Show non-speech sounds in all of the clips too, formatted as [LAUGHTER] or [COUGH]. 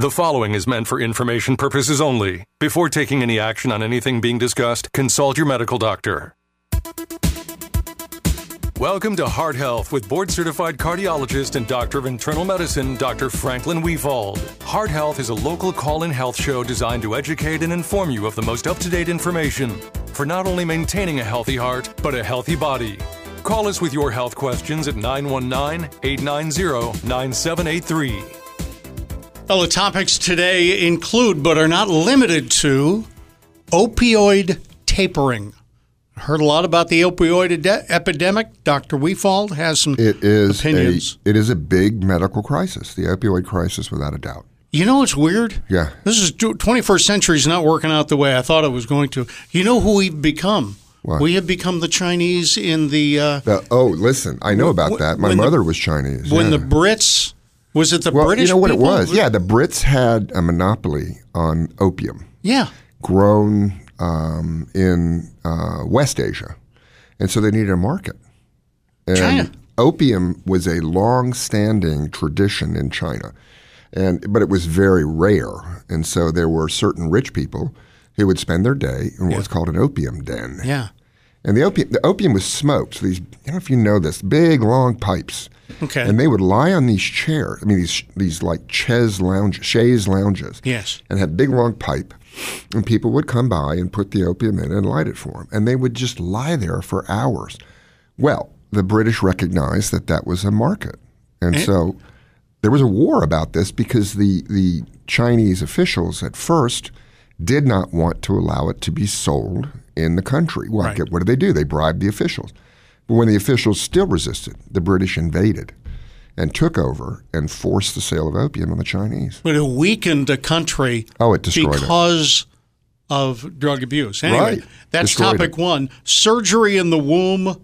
The following is meant for information purposes only. Before taking any action on anything being discussed, consult your medical doctor. Welcome to Heart Health with board certified cardiologist and doctor of internal medicine, Dr. Franklin Wefald. Heart Health is a local call in health show designed to educate and inform you of the most up to date information for not only maintaining a healthy heart, but a healthy body. Call us with your health questions at 919 890 9783. Well, the topics today include, but are not limited to, opioid tapering. Heard a lot about the opioid epidemic. Dr. Wefald has some It is opinions. a it is a big medical crisis, the opioid crisis, without a doubt. You know what's weird? Yeah. This is 21st century is not working out the way I thought it was going to. You know who we've become? What? We have become the Chinese in the uh, The, oh, listen, I know about Wh- that. My when the- mother was Chinese. when yeah. the Brits was it the well, British? you know what people? it was? Yeah, the Brits had a monopoly on opium yeah. grown um, in uh, West Asia, and so they needed a market. And China. opium was a long-standing tradition in China, and but it was very rare, and so there were certain rich people who would spend their day in what's called an opium den. Yeah. And the opium, the opium was smoked. So these, I don't know if you know this, big long pipes. Okay. And they would lie on these chairs. I mean, these these like chaise lounge, chaise lounges. Yes. And had big long pipe, and people would come by and put the opium in and light it for them, and they would just lie there for hours. Well, the British recognized that that was a market, and so there was a war about this because the the Chinese officials at first did not want to allow it to be sold in the country. Well, Right. what did they do? They bribed the officials. But when the officials still resisted, the British invaded and took over and forced the sale of opium on the Chinese. But it weakened the country Oh, it destroyed it. because of drug abuse. Anyway, Right. that's Destroyed topic it. one. Surgery in the womb,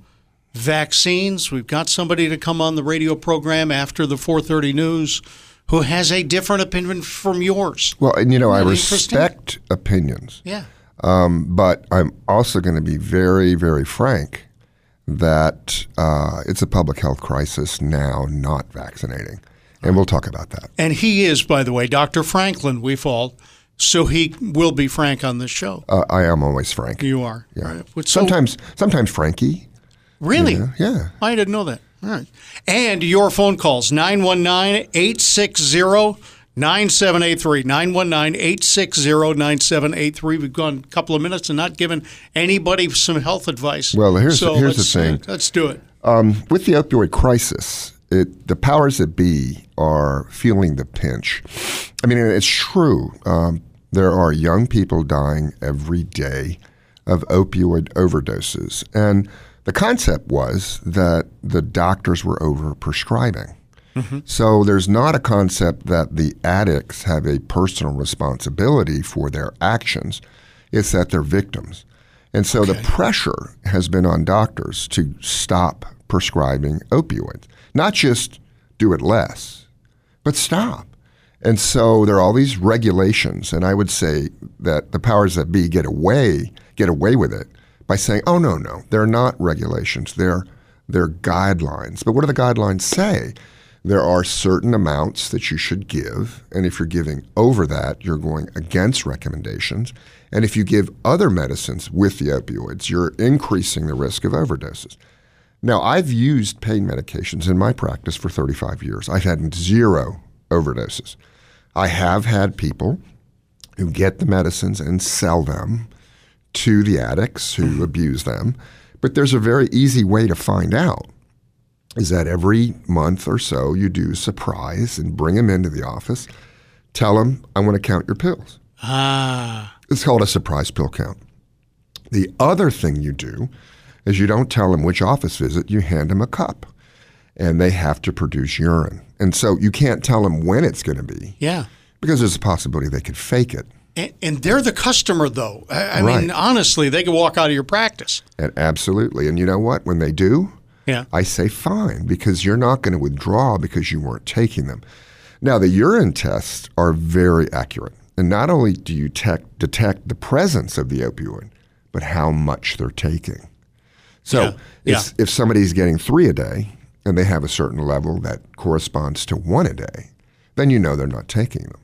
vaccines. We've got somebody to come on the radio program after the 4:30 news who has a different opinion from yours. Well, and you know, I respect opinions, Yeah. Um, but I'm also going to be very, very frank that uh, it's a public health crisis now, not vaccinating. And we'll talk about that. And he is, by the way, Dr. Franklin Wefald, so he will be frank on this show. Uh, I am always frank. You are. Yeah. Right. So- Sometimes, sometimes Frankie. Really? Yeah, yeah. I didn't know that. All right. And your phone calls 919 860 9783. 919 860 9783. We've gone a couple of minutes and not given anybody some health advice. Well, here's- so here's the thing. uh, let's do it. Um, with the opioid crisis, it, the powers that be are feeling the pinch. I mean, it's true. Um, there are young people dying every day of opioid overdoses. And the concept was that the doctors were overprescribing. Mm-hmm. So there's not a concept that the addicts have a personal responsibility for their actions. It's that they're victims. And so the pressure has been on doctors to stop prescribing opioids, not just do it less, but stop. And so there are all these regulations, and I would say that the powers that be get away get away with it by saying, "Oh no, no, they're not regulations; they're they're guidelines." But what do the guidelines say? There are certain amounts that you should give, and if you're giving over that, you're going against recommendations. And if you give other medicines with the opioids, you're increasing the risk of overdoses. Now, I've used pain medications in my practice for 35 years. I've had zero overdoses. I have had people who get the medicines and sell them to the addicts who abuse them. But there's a very easy way to find out is that every month or so you do surprise and bring them into the office, tell them, I want to count your pills. Ah, It's called a surprise pill count. The other thing you do is you don't tell them which office visit, you hand them a cup and they have to produce urine. And so you can't tell them when it's going to be yeah. because there's a possibility they could fake it. And, and they're the customer, though. I, I Right. mean, honestly, they could walk out of your practice. And absolutely. And you know what? When they do, Yeah. I say fine because you're not going to withdraw because you weren't taking them. Now, the urine tests are very accurate. And not only do you tec- detect the presence of the opioid, but how much they're taking. So Yeah, yeah. If, if somebody's getting three a day and they have a certain level that corresponds to one a day, then you know they're not taking them.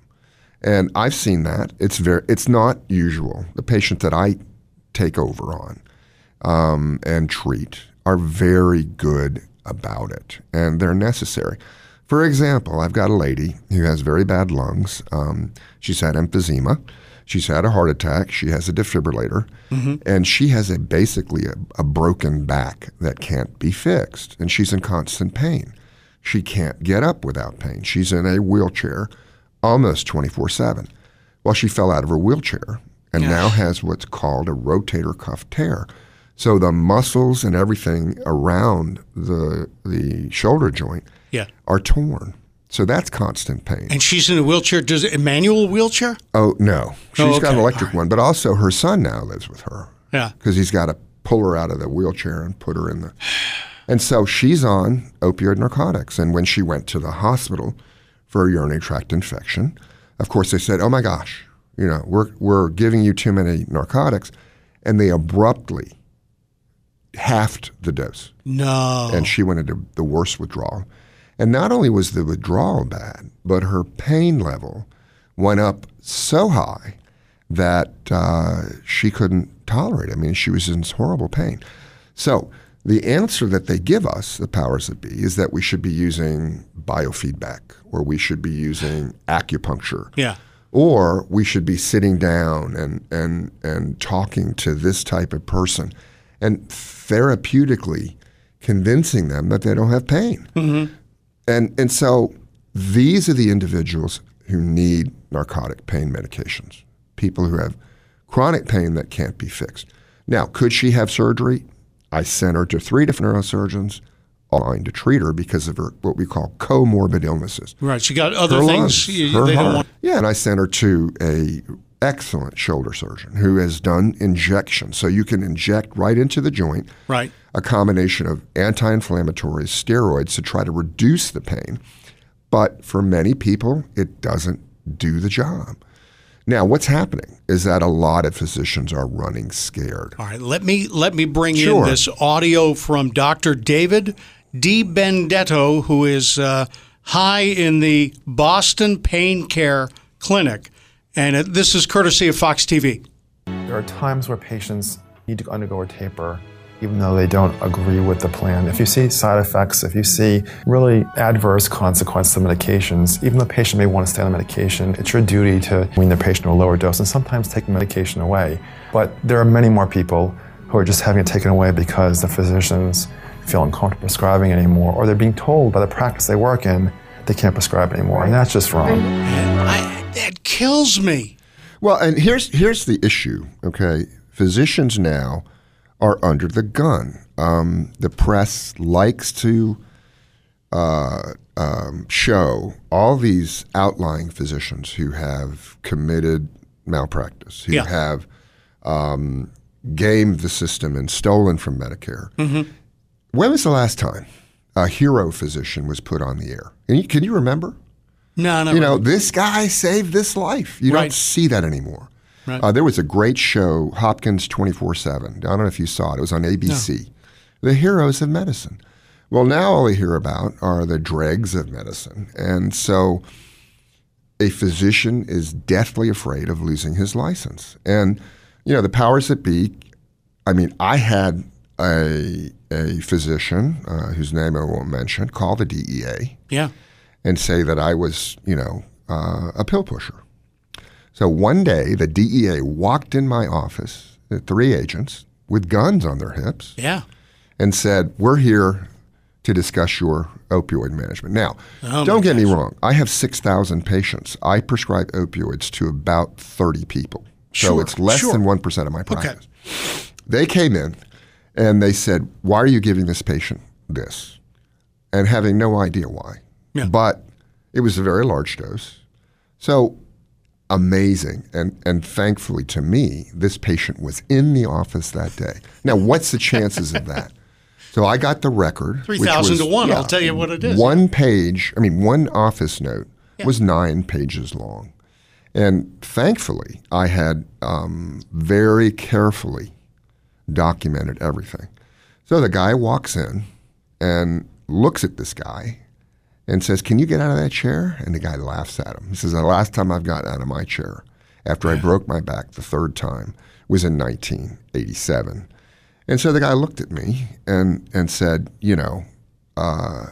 And I've seen that. It's very it's not usual. The patient that I take over on um, and treat are very good about it, and they're necessary. For example, I've got a lady who has very bad lungs. Um, she's had emphysema. She's had a heart attack. She has a defibrillator, and she has a basically a, a broken back that can't be fixed, and she's in constant pain. She can't get up without pain. She's in a wheelchair almost 24 7. Well, she fell out of her wheelchair and now has what's called a rotator cuff tear. So the muscles and everything around the, the shoulder joint Yeah. are torn. So that's constant pain. And she's in a wheelchair. Does it a manual wheelchair? oh, no. Oh, she's Oh, got an electric right. one, but also her son now lives with her. Yeah. because he's got to pull her out of the wheelchair and put her in the. And so she's on opioid narcotics. And when she went to the hospital for a urinary tract infection, of course they said, "Oh my gosh, you know, we're we're giving you too many narcotics," and they abruptly halved the dose, No. and she went into the worst withdrawal. And not only was the withdrawal bad, but her pain level went up so high that uh, she couldn't tolerate it. I mean, she was in horrible pain. So the answer that they give us, the powers that be, is that we should be using biofeedback, or we should be using acupuncture, yeah. or we should be sitting down and and and talking to this type of person, and therapeutically convincing them that they don't have pain. Mm-hmm. And and so these are the individuals who need narcotic pain medications. People who have chronic pain that can't be fixed. Now, could she have surgery? I sent her to three different neurosurgeons online to treat her because of her what we call comorbid illnesses. Right. She got other Her things lungs, you- her heart. want. Yeah, and I sent her to a excellent shoulder surgeon who has done injections. So you can inject right into the joint Right. a combination of anti-inflammatories, steroids to try to reduce the pain. But for many people, it doesn't do the job. Now, what's happening is that a lot of physicians are running scared. All right. Let me let me bring Sure. in this audio from Dr. David DiBenedetto, who is uh, high in the Boston Pain Care Clinic, and this is courtesy of Fox TV. There are times where patients need to undergo a taper even though they don't agree with the plan. If you see side effects, if you see really adverse consequences of medications, even the patient may want to stay on the medication, it's your duty to wean the patient to a lower dose and sometimes take the medication away. But there are many more people who are just having it taken away because the physicians feel uncomfortable prescribing anymore or they're being told by the practice they work in they can't prescribe anymore. And that's just wrong. I, that kills me. Well, and here's here's the issue. Okay, physicians now are under the gun. Um, the press likes to uh, um, show all these outlying physicians who have committed malpractice, who Yeah. have um, gamed the system and stolen from Medicare. When was the last time a hero physician was put on the air? Can you, can you remember? No, no. you know, this guy saved this life. You Right. don't see that anymore. Right. Uh, there was a great show, Hopkins 24 7. I don't know if you saw it. It was on ABC. The heroes of medicine. Well, now all we hear about are the dregs of medicine. And so a physician is deathly afraid of losing his license. And, you know, the powers that be, I mean, I had a, a physician uh, whose name I won't mention call the DEA yeah. and say that I was, you know, uh, a pill pusher. So one day, the DEA walked in my office, three agents with guns on their hips, Yeah. and said, "We're here to discuss your opioid management." Now, Oh, don't get me wrong. I have six thousand patients. I prescribe opioids to about thirty people, so Sure, it's less sure. than one percent of my practice. They came in and they said, "Why are you giving this patient this?" And having no idea why. Yeah. But it was a very large dose. So amazing. And, and thankfully to me, this patient was in the office that day. Now, what's the chances of that? [LAUGHS] So I got the record. 3,000 to was- one, I'll tell you what it is. One page, I mean, one office note was nine pages long. And thankfully, I had um, very carefully documented everything. So the guy walks in and looks at this guy and says, Can you get out of that chair? And the guy laughs at him. He says, The last time I've gotten out of my chair after I broke my back the third time was in 1987. And so the guy looked at me and, and said, You know, uh,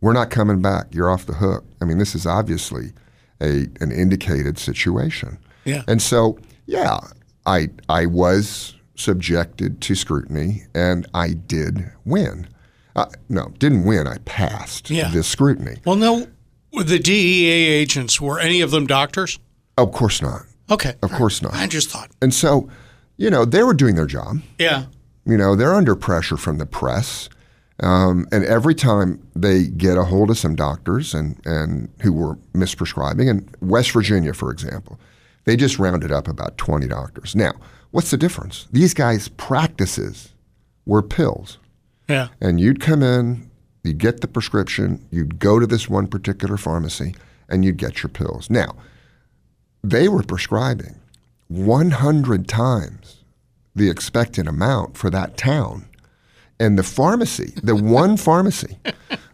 we're not coming back. You're off the hook. I mean, this is obviously a, an indicated situation. Yeah. And so, yeah, I, I was subjected to scrutiny and I did win. Uh, no, didn't win. I passed Yeah. this scrutiny. Well, no, the DEA agents were any of them doctors? Of course not. Okay. Of course not. I just thought. And so, you know, they were doing their job. Yeah. You know, they're under pressure from the press. Um, and every time they get a hold of some doctors and, and who were misprescribing, in West Virginia, for example, they just rounded up about 20 doctors. Now, what's the difference? These guys' practices were pills. Yeah. And you'd come in, you'd get the prescription, you'd go to this one particular pharmacy, and you'd get your pills. Now, they were prescribing 100 times the expected amount for that town. And the pharmacy, the [LAUGHS] one pharmacy,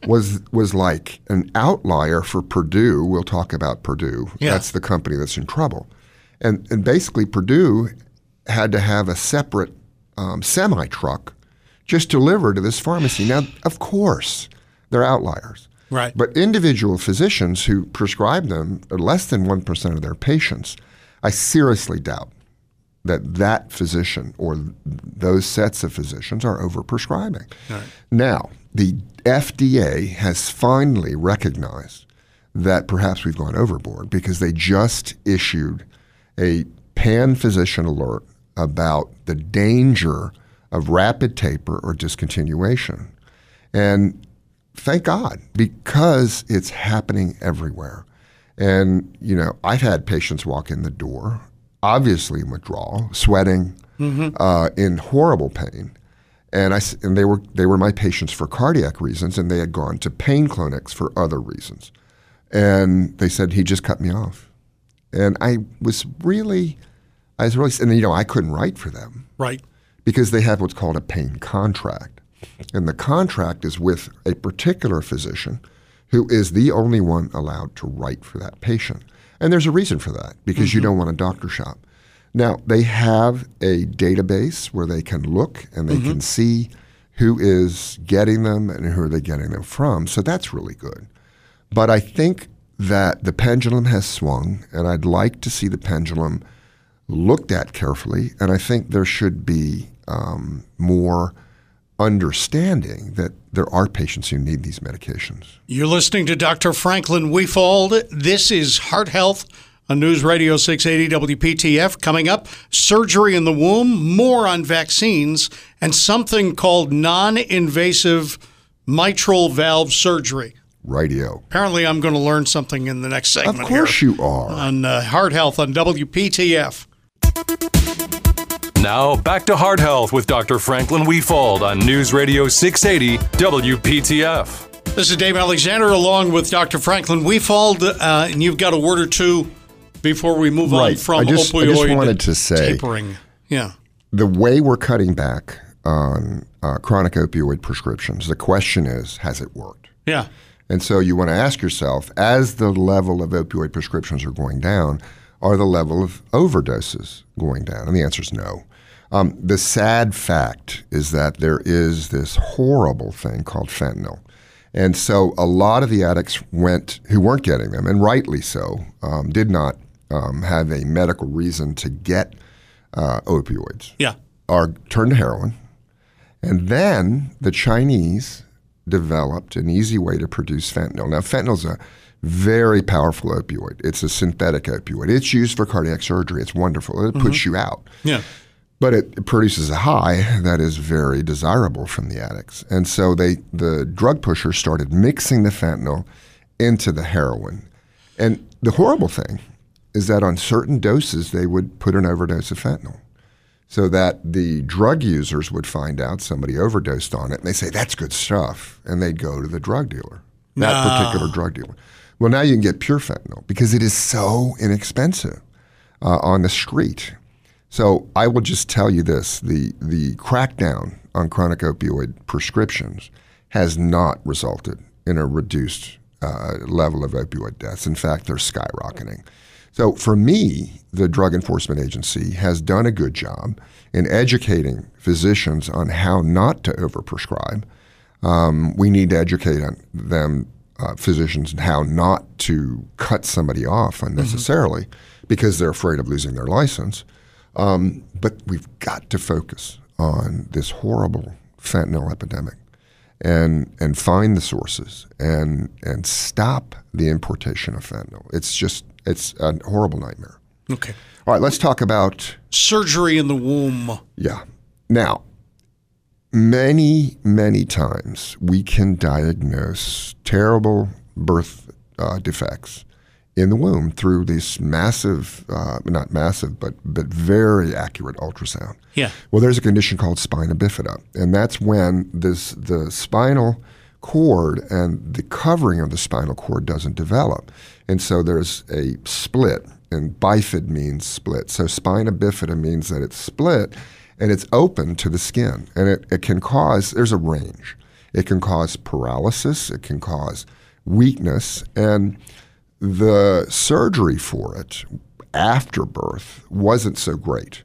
was was like an outlier for Purdue. We'll talk about Purdue. Yeah. That's the company that's in trouble. And and basically Purdue had to have a separate um, semi truck just delivered to this pharmacy. Now, of course, they're outliers. Right. But individual physicians who prescribe them are less than 1% of their patients. I seriously doubt that that physician or those sets of physicians are overprescribing. Now, the FDA has finally recognized that perhaps we've gone overboard because they just issued a pan physician alert about the danger of rapid taper or discontinuation. And thank God, because it's happening everywhere. And, you know, I've had patients walk in the door, obviously in withdrawal, sweating, uh, in horrible pain. And, I, and they, were, they were my patients for cardiac reasons, and they had gone to pain clinics for other reasons. And they said, he just cut me off. And I was really, I was really, and you know, I couldn't write for them Right. because they have what's called a pain contract. And the contract is with a particular physician who is the only one allowed to write for that patient. And there's a reason for that because you mm-hmm. don't want a doctor shop. Now, they have a database where they can look and they can mm-hmm. see who is getting them and who are they getting them from. So that's really good. But I think that the pendulum has swung, and I'd like to see the pendulum looked at carefully. And I think there should be um, more understanding that there are patients who need these medications. You're listening to Dr. Franklin Wefald. This is Heart Health on News Radio 680 WPTF. Coming up, surgery in the womb, more on vaccines, and something called non invasive mitral valve surgery. Radio. Apparently, I'm going to learn something in the next segment. Of course here you are. On uh, Heart Health on WPTF. Now, back to Heart Health with Dr. Franklin Wefald on News Radio 680 WPTF. This is Dave Alexander along with Dr. Franklin Wefald, uh, and you've got a word or two before we move on from I just- I opioid just wanted to say- tapering. Yeah. the way we're cutting back on uh, chronic opioid prescriptions, the question is, has it worked? Yeah. And so you want to ask yourself, as the level of opioid prescriptions are going down, are the level of overdoses going down? And the answer is no. Um, the sad fact is that there is this horrible thing called fentanyl. And so a lot of the addicts went who weren't getting them, and rightly so, um, did not um, have a medical reason to get uh, opioids Yeah. are turned to heroin. And then the Chinese developed an easy way to produce fentanyl. Now, fentanyl's a very powerful opioid. It's a synthetic opioid. It's used for cardiac surgery. It's wonderful. It puts mm-hmm. you out. Yeah. But it, it produces a high that is very desirable from the addicts. And so they the drug pushers started mixing the fentanyl into the heroin. And the horrible thing is that on certain doses they would put an overdose of fentanyl. So that the drug users would find out somebody overdosed on it and they say, That's good stuff. And they'd go to the drug dealer, that particular drug dealer. Well, now you can get pure fentanyl because it is so inexpensive uh, on the street. So I will just tell you this: the the crackdown on chronic opioid prescriptions has not resulted in a reduced uh, level of opioid deaths. In fact, they're skyrocketing. So for me, the Drug Enforcement Agency has done a good job in educating physicians on how not to overprescribe. Um, we need to educate on them, uh, physicians, how not to cut somebody off unnecessarily mm-hmm. because they're afraid of losing their license. Um, but we've got to focus on this horrible fentanyl epidemic and and find the sources and and stop the importation of fentanyl. It's just it's a horrible nightmare. Okay. All right, let's talk about surgery in the womb. Yeah. Now, many many times we can diagnose terrible birth uh, defects in the womb through this massive, uh, not massive, but but very accurate ultrasound. Yeah. Well, there's a condition called spina bifida, and that's when this the spinal cord and the covering of the spinal cord doesn't develop, and so there's a split. And bifid means split. So spina bifida means that it's split and it's open to the skin, and it, it can cause. There's a range. It can cause paralysis. It can cause weakness and the surgery for it after birth wasn't so great.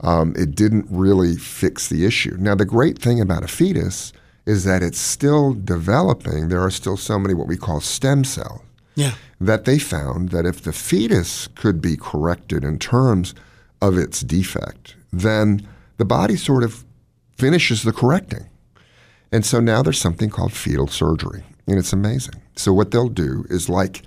Um, it didn't really fix the issue. Now, the great thing about a fetus is that it's still developing. There are still so many what we call stem cells. Yeah. That they found that if the fetus could be corrected in terms of its defect, then the body sort of finishes the correcting. And so now there's something called fetal surgery, and it's amazing. So what they'll do is like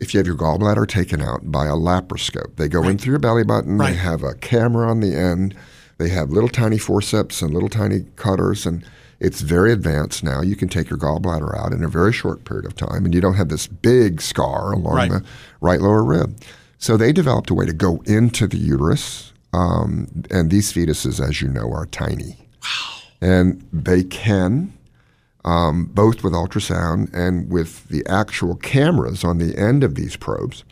if you have your gallbladder taken out by a laparoscope, they go right. in through your belly button. Right. They have a camera on the end. They have little tiny forceps and little tiny cutters, and it's very advanced now. You can take your gallbladder out in a very short period of time, and you don't have this big scar along right. the right lower rib. So they developed a way to go into the uterus, um, and these fetuses, as you know, are tiny. Wow. And they can um, both with ultrasound and with the actual cameras on the end of these probes,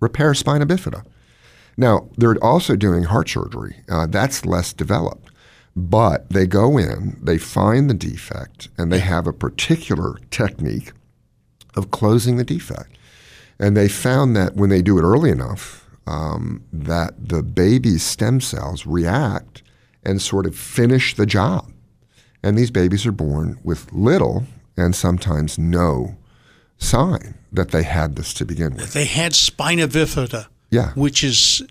repair spina bifida. Now, they're also doing heart surgery. Uh, that's less developed. But they go in, they find the defect, and they have a particular technique of closing the defect. And they found that when they do it early enough, um, that the baby's stem cells react and sort of finish the job. And these babies are born with little and sometimes no sign that they had this to begin with. They had spina bifida. Yeah. Which is,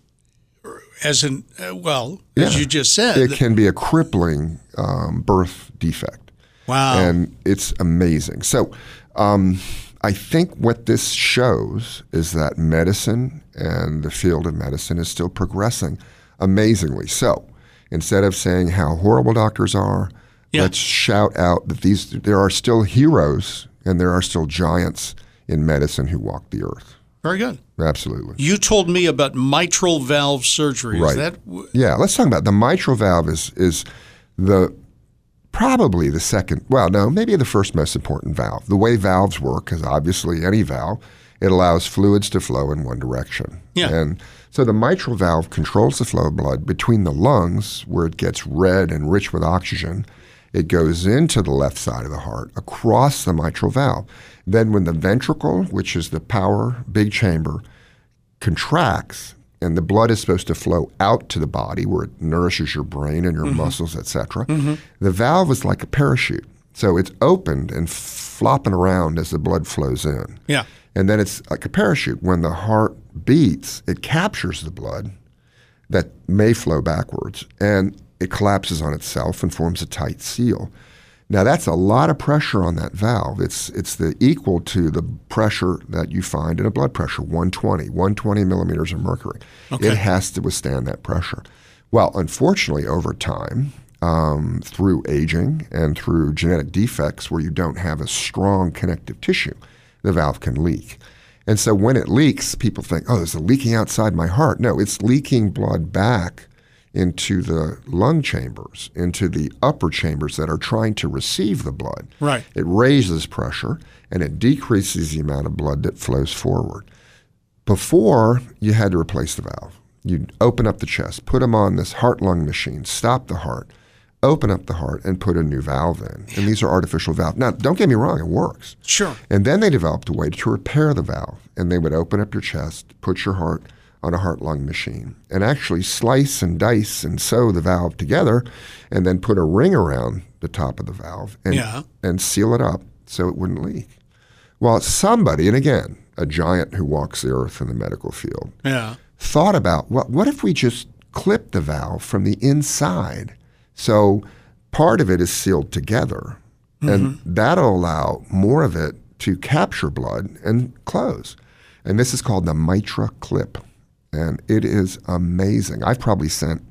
as in, uh, well, yeah. as you just said, it can be a crippling um, birth defect. Wow. And it's amazing. So, um, I think what this shows is that medicine and the field of medicine is still progressing amazingly. So, instead of saying how horrible doctors are, yeah. Let's shout out that these there are still heroes and there are still giants in medicine who walk the earth. Very good. Absolutely. You told me about mitral valve surgery. Right. That... yeah. Let's talk about it. the mitral valve. Is is the probably the second. Well, no, maybe the first most important valve. The way valves work is obviously any valve. It allows fluids to flow in one direction. Yeah. And so the mitral valve controls the flow of blood between the lungs, where it gets red and rich with oxygen, it goes into the left side of the heart across the mitral valve. Then, when the ventricle, which is the power big chamber, contracts, and the blood is supposed to flow out to the body where it nourishes your brain and your mm-hmm. muscles, etc. Mm-hmm. The valve is like a parachute. So it's opened and flopping around as the blood flows in. Yeah. And then it's like a parachute. When the heart beats, it captures the blood that may flow backwards. And it collapses on itself and forms a tight seal. Now that's a lot of pressure on that valve. It's it's the equal to the pressure that you find in a blood pressure, 120, 120 millimeters of mercury. Okay. It has to withstand that pressure. Well, unfortunately, over time, um, through aging and through genetic defects where you don't have a strong connective tissue, the valve can leak. And so when it leaks, people think, oh, there's a leaking outside my heart. No, it's leaking blood back into the lung chambers, into the upper chambers that are trying to receive the blood. Right. It raises pressure and it decreases the amount of blood that flows forward. Before, you had to replace the valve. You'd open up the chest, put them on this heart lung machine, stop the heart, open up the heart, and put a new valve in. And these are artificial valves. Now, don't get me wrong, it works. Sure. And then they developed a way to repair the valve. And they would open up your chest, put your heart on a heart lung machine, and actually slice and dice and sew the valve together, and then put a ring around the top of the valve and, Yeah. and seal it up so it wouldn't leak. Well, somebody, and again, a giant who walks the earth in the medical field, Yeah. thought about what what if we just clip the valve from the inside so part of it is sealed together and mm-hmm. that'll allow more of it to capture blood and close and this is called the mitra clip and it is amazing i've probably sent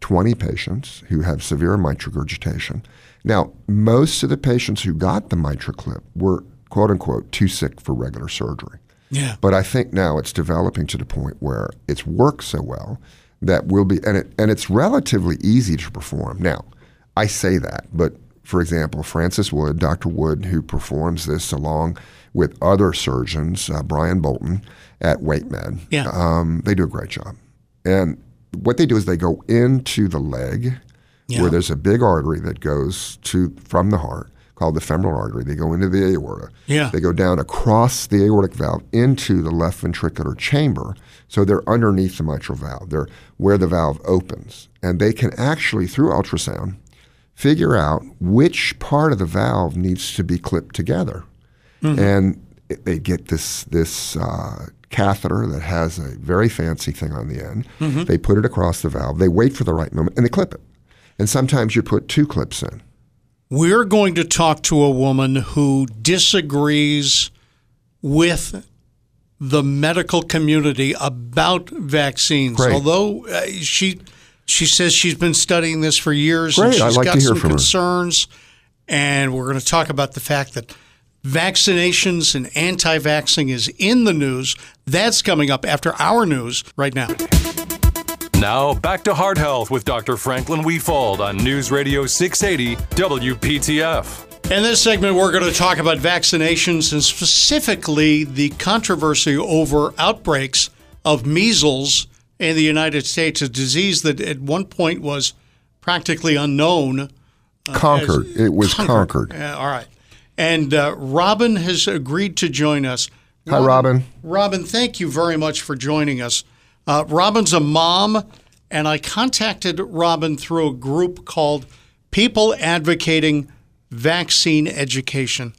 20 patients who have severe mitral regurgitation now most of the patients who got the MitraClip were quote unquote too sick for regular surgery Yeah. but I think now it's developing to the point where it's worked so well that we'll be, and, it, and it's relatively easy to perform. Now, I say that, but for example, Francis Wood, Dr. Wood, who performs this along with other surgeons, uh, Brian Bolton at WakeMed, Yeah. um, they do a great job. And what they do is they go into the leg Yeah. where there's a big artery that goes to from the heart called the femoral artery. They go into the aorta. Yeah. They go down across the aortic valve into the left ventricular chamber. So they're underneath the mitral valve. They're where the valve opens. And they can actually, through ultrasound, figure out which part of the valve needs to be clipped together. And it- they get this, this uh, catheter that has a very fancy thing on the end. They put it across the valve. They wait for the right moment and they clip it. And sometimes you put two clips in. We're going to talk to a woman who disagrees with the medical community about vaccines. Great. Although uh, she she says she's been studying this for years and Great. she's I'd like got to hear some from her. concerns and we're going to talk about the fact that vaccinations and anti-vaxxing is in the news. That's coming up after our news right now. Now, back to Heart Health with Dr. Franklin Wefald on News Radio 680 WPTF. In this segment, we're going to talk about vaccinations and specifically the controversy over outbreaks of measles in the United States, a disease that at one point was practically unknown. Uh, conquered. as- It was conquered. Yeah, all right. And uh, Robin has agreed to join us. Hi, Robin. Robin, thank you very much for joining us. Uh, Robin's a mom, and I contacted Robin through a group called People Advocating Vaccine Education.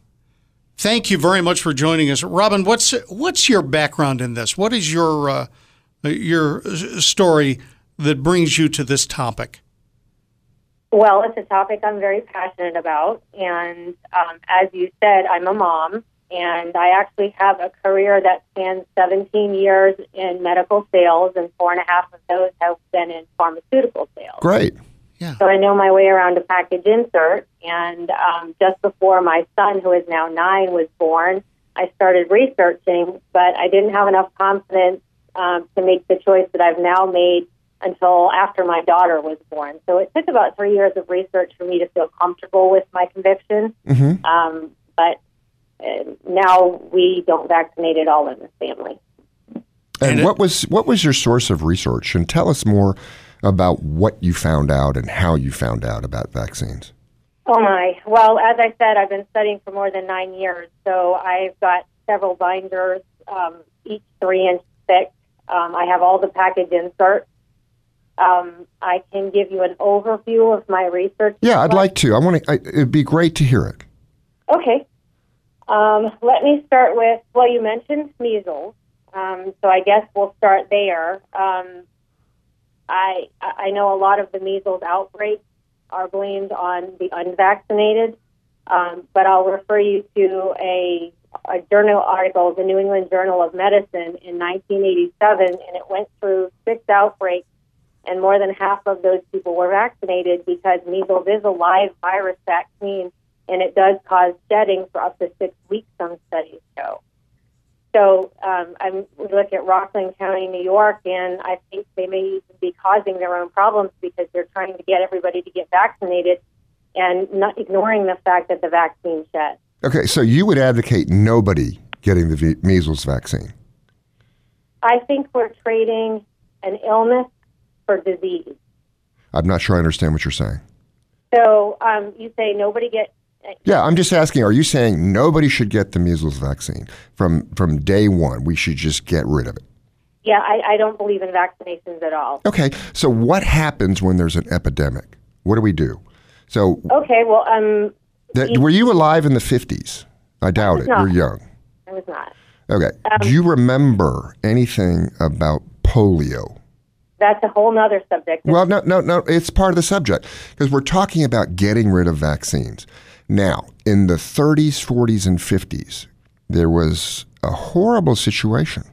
Thank you very much for joining us, Robin. What's what's your background in this? What is your uh, your story that brings you to this topic? Well, it's a topic I'm very passionate about. And um, as you said, I'm a mom, and I actually have a career that spans 17 years in medical sales, and four and a half of those have been in pharmaceutical sales. Great. Yeah. So I know my way around a package insert. And um, just before my son, who is now nine, was born, I started researching, but I didn't have enough confidence um, to make the choice that I've now made until after my daughter was born. So it took about three years of research for me to feel comfortable with my conviction. Um, but uh, now we don't vaccinate at all in the family. And, And it- what was what was your source of research? And tell us more about what you found out and how you found out about vaccines. Oh my. Well, as I said, I've been studying for more than nine years. So I've got several binders, um, each three inch thick. Um, I have all the package inserts. Um, I can give you an overview of my research. Yeah, I'd like to. I want to. It'd be great to hear it. Okay. Um, let me start with, well, you mentioned measles. Um, so I guess we'll start there. Um, I, I know a lot of the measles outbreaks are blamed on the unvaccinated, um, but I'll refer you to a, a journal article, the New England Journal of Medicine in 1987, and it went through six outbreaks, and more than half of those people were vaccinated because measles is a live virus vaccine and it does cause shedding for up to six weeks, some studies show. So um, I'm, we look at Rockland County, New York, and I think they may even be causing their own problems because they're trying to get everybody to get vaccinated and not ignoring the fact that the vaccine sheds. Okay, so you would advocate nobody getting the v- measles vaccine. I think we're trading an illness for disease. I'm not sure I understand what you're saying. So um, you say nobody get. Yeah, I'm just asking. Are you saying nobody should get the measles vaccine from from day one? We should just get rid of it. Yeah, I, I don't believe in vaccinations at all. Okay, so what happens when there's an epidemic? What do we do? So, Okay, well, um, that, were you alive in the 50s? I doubt it. not. You're young. I was not. Okay. do you remember anything about polio? That's a whole nother subject. Well, no, no, no. It's part of the subject because we're talking about getting rid of vaccines. Now, in the 30s, 40s, and 50s, there was a horrible situation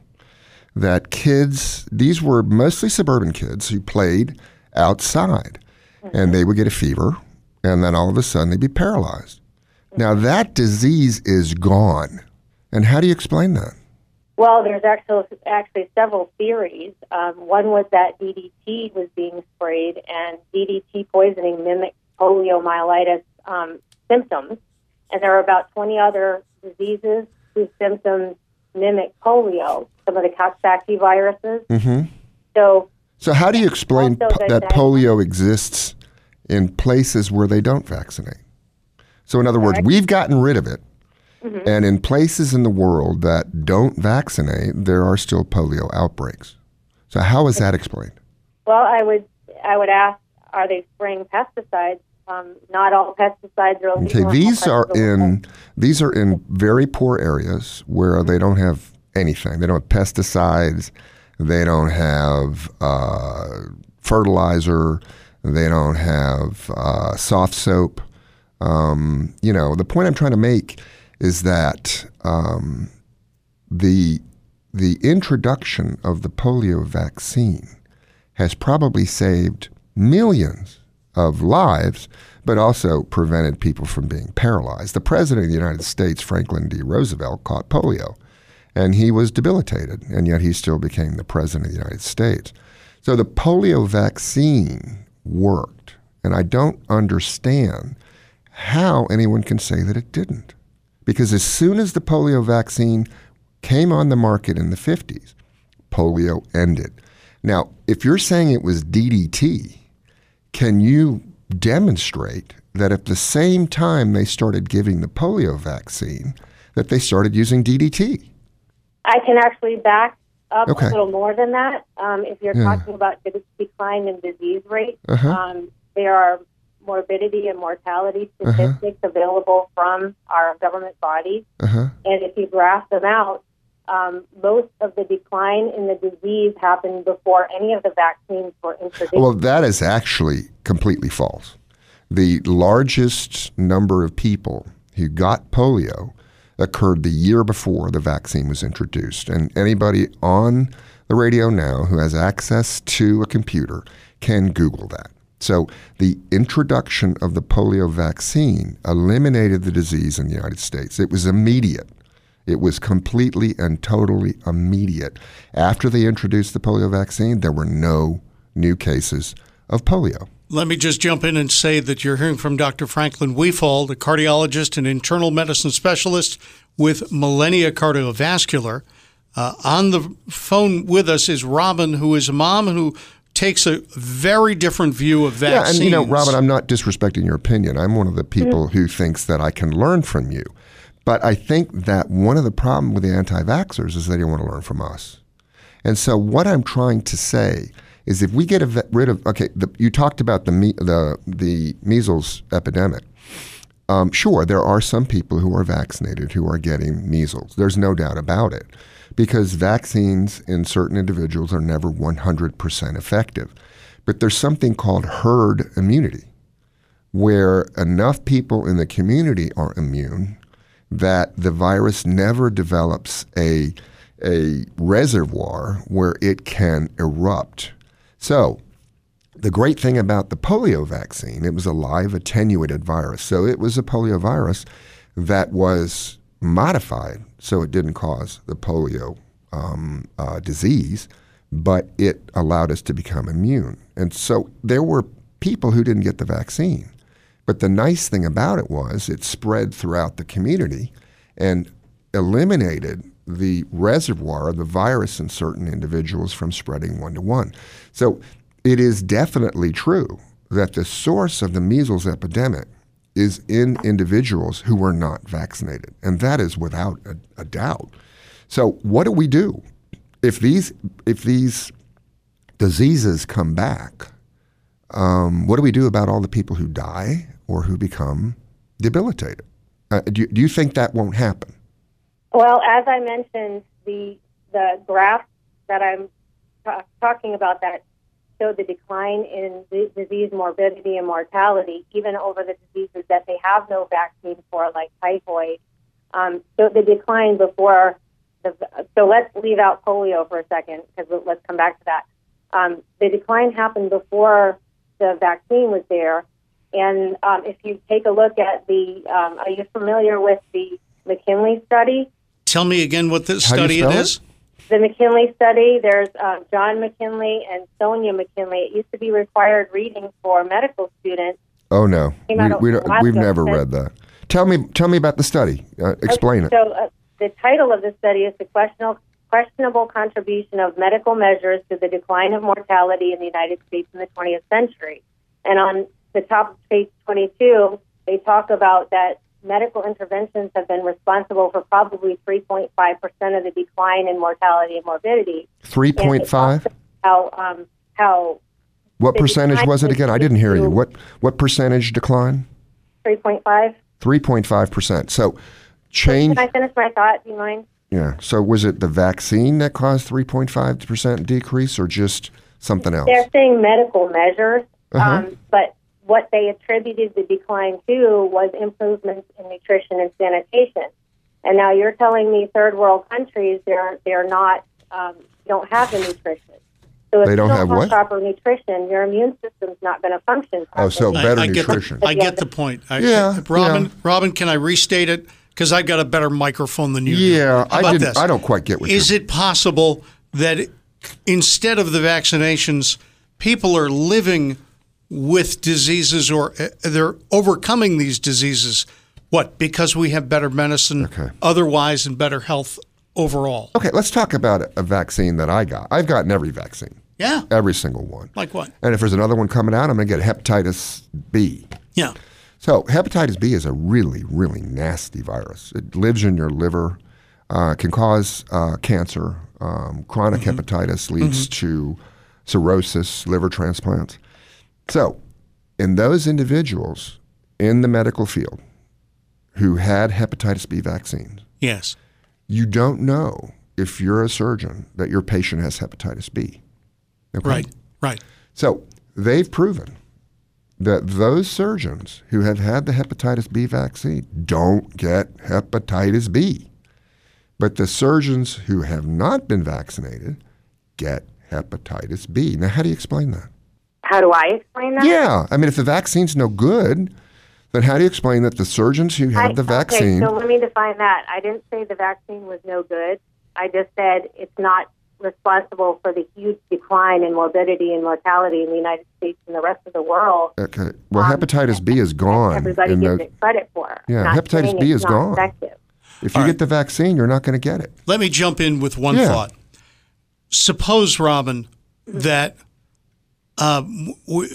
that kids, these were mostly suburban kids who played outside, and they would get a fever, and then all of a sudden they'd be paralyzed. Now, mm-hmm. that disease is gone. And how do you explain that? Well, there's actually actually several theories. Um, one was that DDT was being sprayed, and DDT poisoning mimics poliomyelitis um, symptoms. And there are about 20 other diseases whose symptoms mimic polio. Some of the Coxsackie viruses. Mm-hmm. So So, how do you explain po- that that- polio exists in places where they don't vaccinate? So, in other words, we've gotten rid of it, Mm-hmm. and in places in the world that don't vaccinate, there are still polio outbreaks. So, how is that explained? Well, I would I would ask, are they spraying pesticides? Um, not all pesticides are. Okay, these are in these are in very poor areas where they don't have anything. They don't have pesticides. They don't have uh, fertilizer. They don't have uh, soft soap. Um, you know, the point I'm trying to make is that um, the the introduction of the polio vaccine has probably saved millions of lives, but also prevented people from being paralyzed. The President of the United States, Franklin D. Roosevelt, caught polio, and he was debilitated, and yet he still became the President of the United States. So the polio vaccine worked, and I don't understand how anyone can say that it didn't. Because as soon as the polio vaccine came on the market in the 50s, polio ended. Now, if you're saying it was DDT, can you demonstrate that at the same time they started giving the polio vaccine, that they started using DDT? I can actually back up Okay. a little more than that. Um, if you're Yeah. talking about the decline in disease rate, Uh-huh. um, there are morbidity and mortality Uh-huh. statistics available from our government bodies. Uh-huh. And if you graph them out, um, most of the decline in the disease happened before any of the vaccines were introduced. Well, that is actually completely false. The largest number of people who got polio occurred the year before the vaccine was introduced. And anybody on the radio now who has access to a computer can Google that. So the introduction of the polio vaccine eliminated the disease in the United States. It was immediate. It was completely and totally immediate. After they introduced the polio vaccine, there were no new cases of polio. Let me just jump in and say that you're hearing from Dr. Franklin Wefald, a cardiologist and internal medicine specialist with Millennia Cardiovascular. Uh, on the phone with us is Robin, who is a mom who takes a very different view of vaccines. Yeah, and you know, Robin, I'm not disrespecting your opinion. I'm one of the people who thinks that I can learn from you. But I think that one of the problems with the anti-vaxxers is they don't want to learn from us. And so what I'm trying to say is if we get a, ve- rid of okay, the, you talked about the me, the the measles epidemic. Um, sure, there are some people who are vaccinated who are getting measles. There's no doubt about it, because vaccines in certain individuals are never 100% effective. But there's something called herd immunity, where enough people in the community are immune that the virus never develops a a reservoir where it can erupt. So, the great thing about the polio vaccine, it was a live attenuated virus. So it was a polio virus that was modified so it didn't cause the polio um, uh, disease, but it allowed us to become immune. And so there were people who didn't get the vaccine. But the nice thing about it was it spread throughout the community and eliminated the reservoir of the virus in certain individuals from spreading one to one. So it is definitely true that the source of the measles epidemic is in individuals who were not vaccinated, and that is without a, a doubt. So, what do we do if these if these diseases come back? Um, what do we do about all the people who die or who become debilitated? Uh, do, you, do you think that won't happen? Well, as I mentioned, the the graph that I'm t- talking about that showed the decline in the disease morbidity and mortality, even over the diseases that they have no vaccine for, like typhoid. Um, so the decline before the so let's leave out polio for a second because let's come back to that. Um, the decline happened before the vaccine was there, and um, if you take a look at the, um, are you familiar with the McKinlay study? Tell me again what the How study spell it it? The McKinlay study, there's uh, John McKinlay and Sonja McKinlay. It used to be required reading for medical students. Oh no, we, we ago. never read that. Tell me, tell me about the study. Uh, explain it. So uh, the title of the study is the questionable, questionable contribution of medical measures to the decline of mortality in the United States in the 20th century. And on the top of page 22, they talk about that medical interventions have been responsible for probably 3.5% of the decline in mortality and morbidity. Three point five. How um, how What percentage was it again? I didn't hear you. What what percentage decline? 3.5. Three point five percent. So change. Can I finish my thought? Do you mind? Yeah. So was it the vaccine that caused three point five percent decrease, or just something else? They're saying medical measures, Uh-huh. um, but what they attributed the decline to was improvements in nutrition and sanitation. And now you're telling me third world countries they're they're not um, don't have the nutrition. So if They don't you have don't what? proper nutrition, your immune system's not going to function. Properly. Oh, so better I, I get nutrition. The, I get the point. I, Yeah, Robin. yeah. Robin, can I restate it? Because I've got a better microphone than you. Yeah, How I about didn't. this? I don't quite get what Is you're. it possible that instead of the vaccinations, people are living with diseases or uh, they're overcoming these diseases? What? Because we have better medicine Okay. otherwise and better health overall. Okay, let's talk about a vaccine that I got. I've gotten every vaccine, Yeah. every single one. Like what? And if there's another one coming out, I'm going to get hepatitis B. Yeah. So hepatitis B is a really, really nasty virus. It lives in your liver, uh, can cause uh, cancer. Um, chronic hepatitis leads to cirrhosis, liver transplants. So, in those individuals in the medical field who had hepatitis B vaccines, Yes. you don't know if you're a surgeon that your patient has hepatitis B. Okay? Right. Right. So they've proven that those surgeons who have had the hepatitis B vaccine don't get hepatitis B. But the surgeons who have not been vaccinated get hepatitis B. Now, how do you explain that? How do I explain that? Yeah. I mean, if the vaccine's no good, then how do you explain that the surgeons who I- the vaccine. Okay, so let me define that. I didn't say the vaccine was no good. I just said it's not responsible for the huge decline in morbidity and mortality in the United States and the rest of the world. okay. Well, um, hepatitis B is gone. Everybody gives the- it credit for. Yeah, Not hepatitis B is gone. Effective. if you All get the vaccine, you're not going to get it. Let me jump in with one Yeah. thought. Suppose, Robin, that uh, w- w-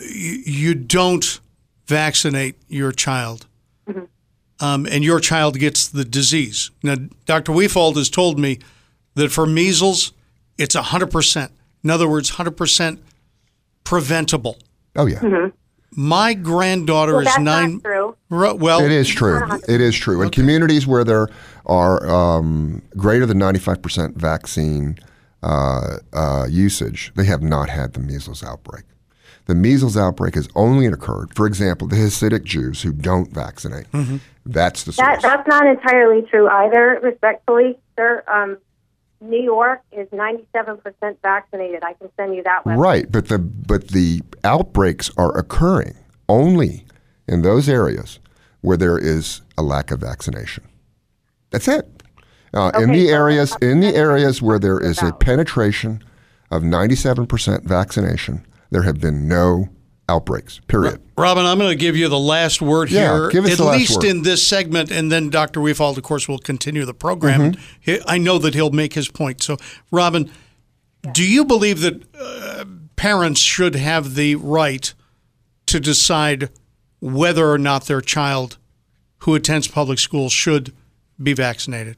you don't vaccinate your child, um, and your child gets the disease. Now, Dr. Wefald has told me that for measles, it's 100%. In other words, 100% preventable. Oh, yeah. My granddaughter Well, is that's nine. not true. Well, It is true. It is true. In communities where there are um, greater than 95% vaccine uh, uh, usage, they have not had the measles outbreak. The measles outbreak has only occurred, for example, the Hasidic Jews who don't vaccinate. That's the That that's not entirely true either. Respectfully, sir. Um, New York is 97% vaccinated. I can send you that website. Right, but the but the outbreaks are occurring only in those areas where there is a lack of vaccination. That's it. Uh, in the so areas in the areas where I'm there talking is a penetration of 97% vaccination, there have been no outbreaks. Period. Robin, I'm going to give you the last word Yeah, here, give us at the last least word. in this segment, and then Dr. Wefald, of course, will continue the program. Mm-hmm. I know that he'll make his point. So, Robin, do you believe that uh, parents should have the right to decide whether or not their child who attends public school should be vaccinated?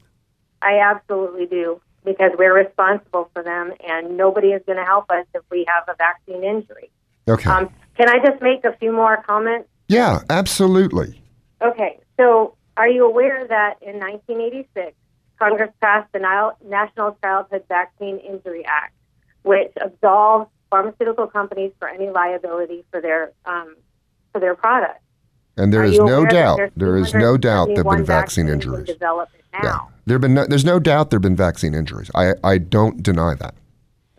I absolutely do because we're responsible for them, and nobody is going to help us if we have a vaccine injury. Okay. Um, can I just make a few more comments? yeah, absolutely. Okay, so are you aware that in 1986, Congress passed the National Childhood Vaccine Injury Act, which absolves pharmaceutical companies for any liability for their um, for their products? And there Are is no doubt, there's no doubt there have been vaccine injuries. Yeah. There been no, there's no doubt there have been vaccine injuries. I, I don't deny that.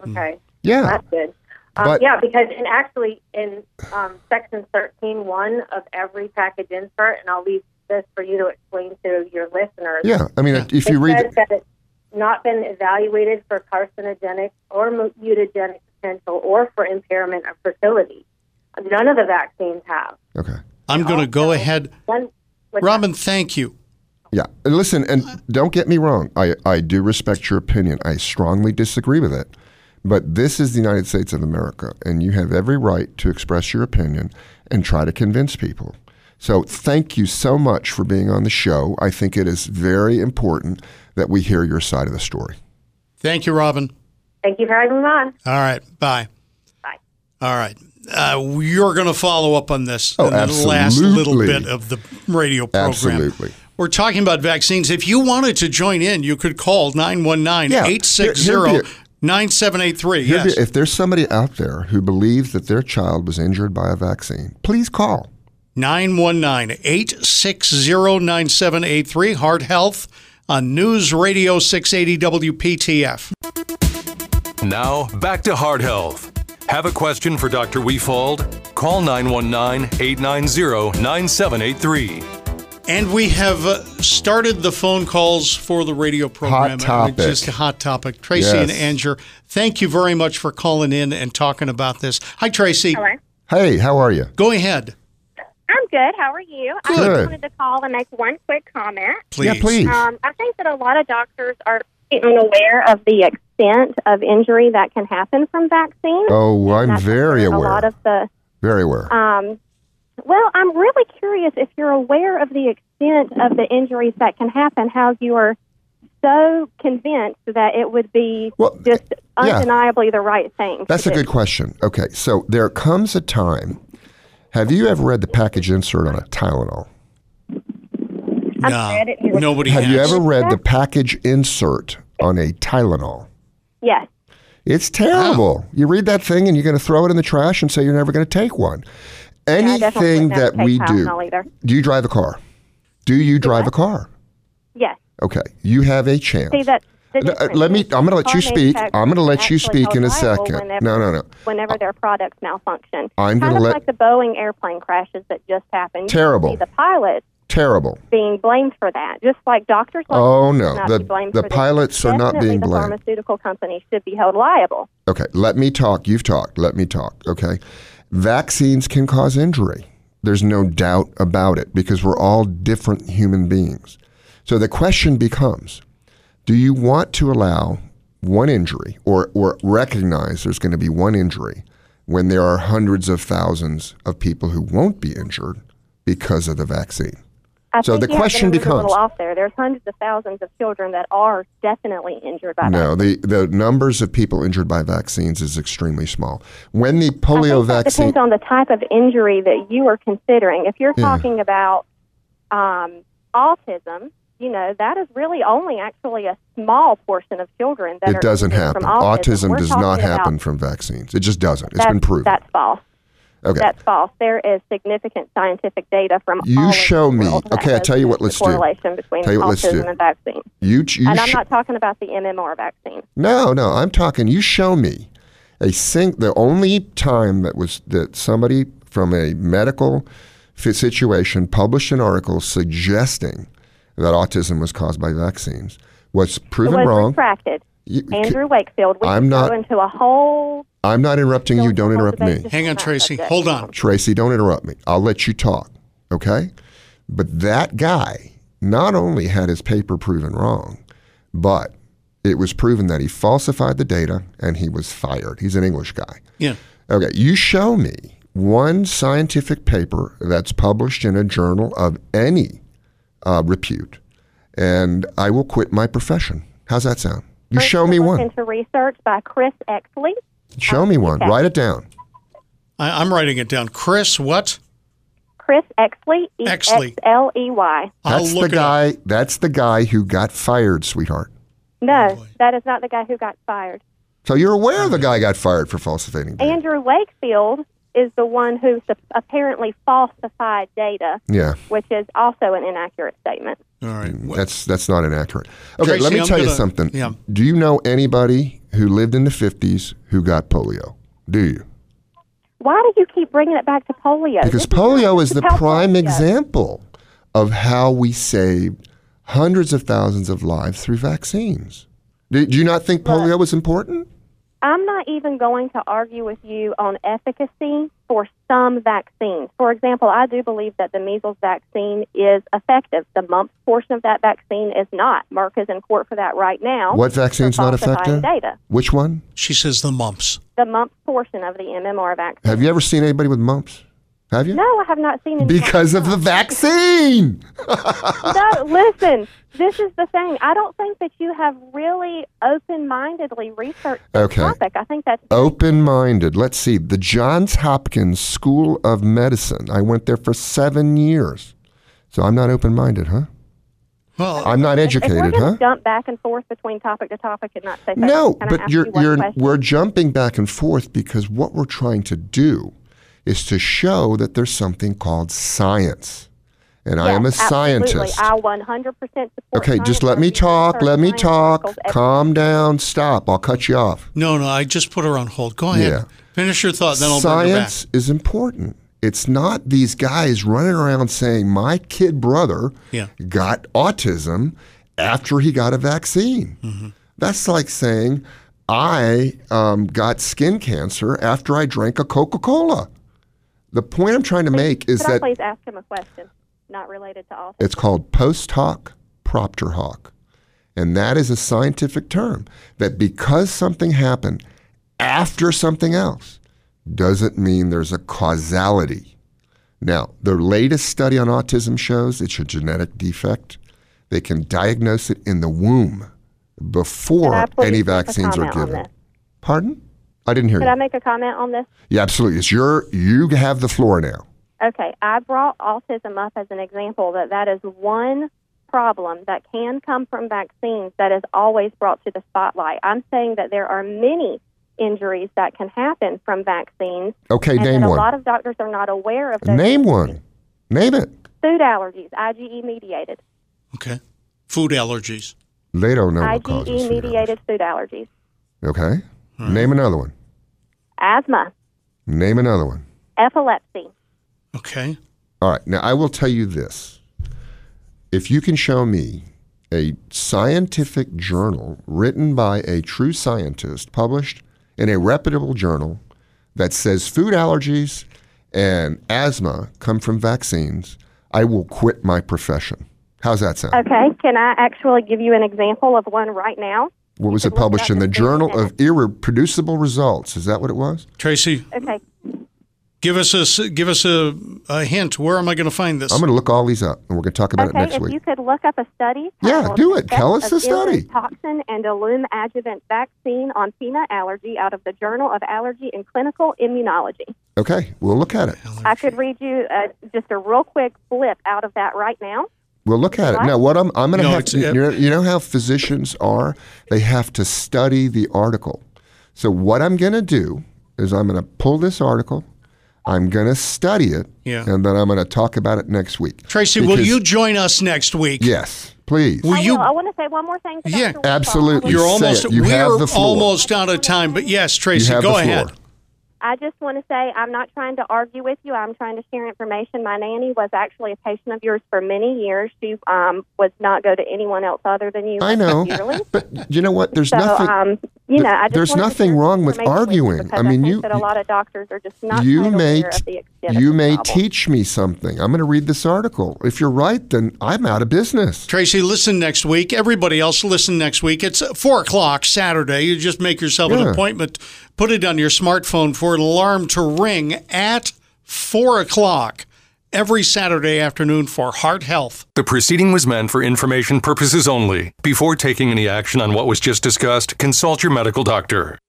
Okay. Yeah. That's good. Um, But- yeah, because in actually in um, section thirteen one of every package insert, and I'll leave this for you to explain to your listeners. Yeah. I mean, if you read it, that it's not been evaluated for carcinogenic or mutagenic potential or for impairment of fertility. None of the vaccines have. Okay. I'm going to go ahead. Robin, thank you. Yeah. And listen, and don't get me wrong. I, I do respect your opinion. I strongly disagree with it. But this is the United States of America, and you have every right to express your opinion and try to convince people. So thank you so much for being on the show. I think it is very important that we hear your side of the story. Thank you, Robin. Thank you for having me on. All right. Bye. Bye. All right. Uh, you're going to follow up on this Oh, in the last little bit of the radio program. Absolutely. We're talking about vaccines. If you wanted to join in, you could call 919 Yeah. 860 Here- here'd be 9783. Yes. If there's somebody out there who believes that their child was injured by a vaccine, please call. 919 860 9783. Heart Health on News Radio 680 WPTF. Now, back to Heart Health. Have a question for Dr. Wefald? Call 919 890 9783. And we have uh, started the phone calls for the radio program. Hot topic. Just a hot topic. Tracy and Yes. Anger, thank you very much for calling in and talking about this. Hi, Tracy. Hello. Hey, how are you? Go ahead, I'm good. How are you? Good. I just wanted to call and make one quick comment. please. Yeah, please. Um, I think that a lot of doctors are unaware of the extent of injury that can happen from vaccines. Oh, I'm very aware. A lot of the very aware. um, well, I'm really curious if you're aware of the extent of the injuries that can happen. How you are so convinced that it would be Well, just yeah. undeniably the right thing. That's a do. good question. Okay, so there comes a time. Have you ever read the package insert on a Tylenol? No, read it. It was- nobody Have has. you ever read the package insert on a Tylenol? Yes. It's terrible. You read that thing and you're going to throw it in the trash and say you're never going to take one. Yeah, I definitely Anything would never that we do. Do you drive a car? Do you drive a car? Yes. Okay, you have a chance. See that. the uh, let me. I'm going to let you speak. I'm going to let you speak in a second. liable No, whenever- no, no. Whenever their products malfunction, I'm gonna of let- like the Boeing airplane crashes that just happened. You Terrible. See the pilots Terrible. being blamed for that, just like doctors. Like Oh, no. The- the pilots are not being the blamed. Pharmaceutical companies should be held liable. Okay, let me talk. You've talked. Let me talk. Okay. Vaccines can cause injury. There's no doubt about it because we're all different human beings. So the question becomes do you want to allow one injury or, or recognize there's going to be one injury when there are hundreds of thousands of people who won't be injured because of the vaccine? I So the question numbers a little becomes- off there. There's hundreds of thousands of children that are definitely injured by. No, the, the numbers of people injured by vaccines is extremely small. When the polio vaccine. depends on the type of injury that you are considering. If you're Yeah. talking about um, autism, you know that is really only actually a small portion of children that are It doesn't happen. Autism. Autism does not happen from vaccines. It just doesn't. It's been proven. That's false. Okay. That's false. There is significant scientific data from You show the me. Okay, I tell you what, let's do. correlation between Tell you what, autism and vaccine. You, you and I'm sh- not talking about the MMR vaccine. no, no. I'm talking. You show me a sing. The only time that was that somebody from a medical situation published an article suggesting that autism was caused by vaccines was It proven was wrong. retracted. You- Andrew Wakefield. We I'm not- go into a whole. I'm not interrupting you. Don't interrupt me. Hang on, Tracy. Hold on. Tracy, don't interrupt me. I'll let you talk, okay? But that guy not only had his paper proven wrong, but it was proven that he falsified the data and he was fired. He's an English guy. Yeah. Okay, you show me one scientific paper that's published in a journal of any uh, repute, and I will quit my profession. How's that sound? You First show me one. Into research by Chris Exley. Show me one. Okay. Write it down. I, I'm writing it down. Chris, what? Chris Exley. E Exley. X L E Y. I'll That's the look it up. guy. That's the guy who got fired, sweetheart. No, that is not the guy who got fired. So you're aware the guy got fired for falsifying data. Andrew Wakefield is the one who sup- apparently falsified data, yeah, which is also an inaccurate statement. All right. What- that's that's not inaccurate. Okay, Tracy, let me I'm tell you gonna- something. yeah. Do you know anybody who lived in the 50s who got polio? Do you? Why do you keep bringing it back to polio? Because This polio is the prime polio. example of how we saved hundreds of thousands of lives through vaccines. Do do you not think polio was important? I'm not even going to argue with you on efficacy for some vaccines. For example, I do believe that the measles vaccine is effective. The mumps portion of that vaccine is not. Merck is in court for that right now. What vaccine's for not effective? Data. Which one? She says the mumps. The mumps portion of the MMR vaccine. Have you ever seen anybody with mumps? Have you? No, I have not seen any. Because of the vaccine. [LAUGHS] no, [LAUGHS] listen. This is the thing. I don't think that you have really open-mindedly researched this Okay. topic. I think that's Open minded. Let's see. The Johns Hopkins School of Medicine. I went there for seven years. So I'm not open minded, huh? Well, I'm not educated, If we're educated, going huh? jump back and forth between topic to topic and not say No, but you're you you're we're jumping back and forth because what we're trying to do is to show that there's something called science. And I am a Yes, scientist. Absolutely. I 100% support Okay, just let me talk. Let me talk. Calm down. Stop. I'll cut you off. no, no. I just put her on hold. Go ahead. Yeah. Finish your thought, then I'll bring her back. Science is important. It's not these guys running around saying my kid brother Yeah. got autism after he got a vaccine. Mm-hmm. That's like saying I um, got skin cancer after I drank a Coca Cola. The point I'm trying to make is Could I that please ask him a question not related to autism? it's called post hoc propter hoc. And that is a scientific term that because something happened after something else doesn't mean there's a causality. Now, the latest study on autism shows it's a genetic defect. They can diagnose it in the womb Could before please any make a vaccines are comment on given. this? Pardon? I didn't hear Could you. I make a comment on this? yeah, absolutely. It's your you have the floor now. Okay, I brought autism up as an example that that is one problem that can come from vaccines that is always brought to the spotlight. I'm saying that there are many injuries that can happen from vaccines, Okay, and name that a one. lot of doctors are not aware of those. Name one. Name it. Food allergies, IgE mediated. Okay. Food allergies. They don't know what causes IgE food mediated food allergies. allergies. Okay. Name another one. Asthma, Name another one. epilepsy. Okay. All right. Now, I will tell you this. If you can show me a scientific journal written by a true scientist, published in a reputable journal, that says food allergies and asthma come from vaccines, I will quit my profession. How's that sound? Okay, can I actually give you an example of one right now? What was it could look it published in the Journal of Irreproducible Results? Is that what it was? Tracy, Okay, give us a s- give us a, a hint. Where am I going to find this? I'm going to look all these up, and we're going to talk about okay. it next week. if you could look up a study. Yeah, do it. Tell us the study. Toxin and alum adjuvant vaccine on peanut allergy out of the Journal of Allergy and Clinical Immunology. Okay, we'll look at it. I could read you uh, just a real quick blip out of that right now. We'll look at it. What? Now, what I'm, I'm going to No, have it's- to, you know, you know how physicians are? They have to study the article. So, what I'm going to do is I'm going to pull this article, I'm going to study it, Yeah. and then I'm going to talk about it next week. Tracy, will you join us next week? Yes, please. Will I, you? will. I want to say one more thing. to Yeah, Dr. Absolutely. You're almost. You we're have the floor. almost out of time. But yes, Tracy, go ahead. floor. Ahead. I just want to say I'm not trying to argue with you. I'm trying to share information. My nanny was actually a patient of yours for many years. She um, would not go to anyone else other than you. I know. [LAUGHS] But you know what? There's So, nothing. um, you know, I just there's to nothing share wrong with arguing. because I mean, think you- that a lot of doctors are just not you quite may aware of the extent you of the may problem. teach me something. I'm going to read this article. If you're right, then I'm out of business. Tracy, listen next week. Everybody else, listen next week. It's four o'clock Saturday. You just make yourself an appointment. Put it on your smartphone for an alarm to ring at 4 o'clock every Saturday afternoon for Heart Health. The proceeding was meant for information purposes only. Before taking any action on what was just discussed, consult your medical doctor.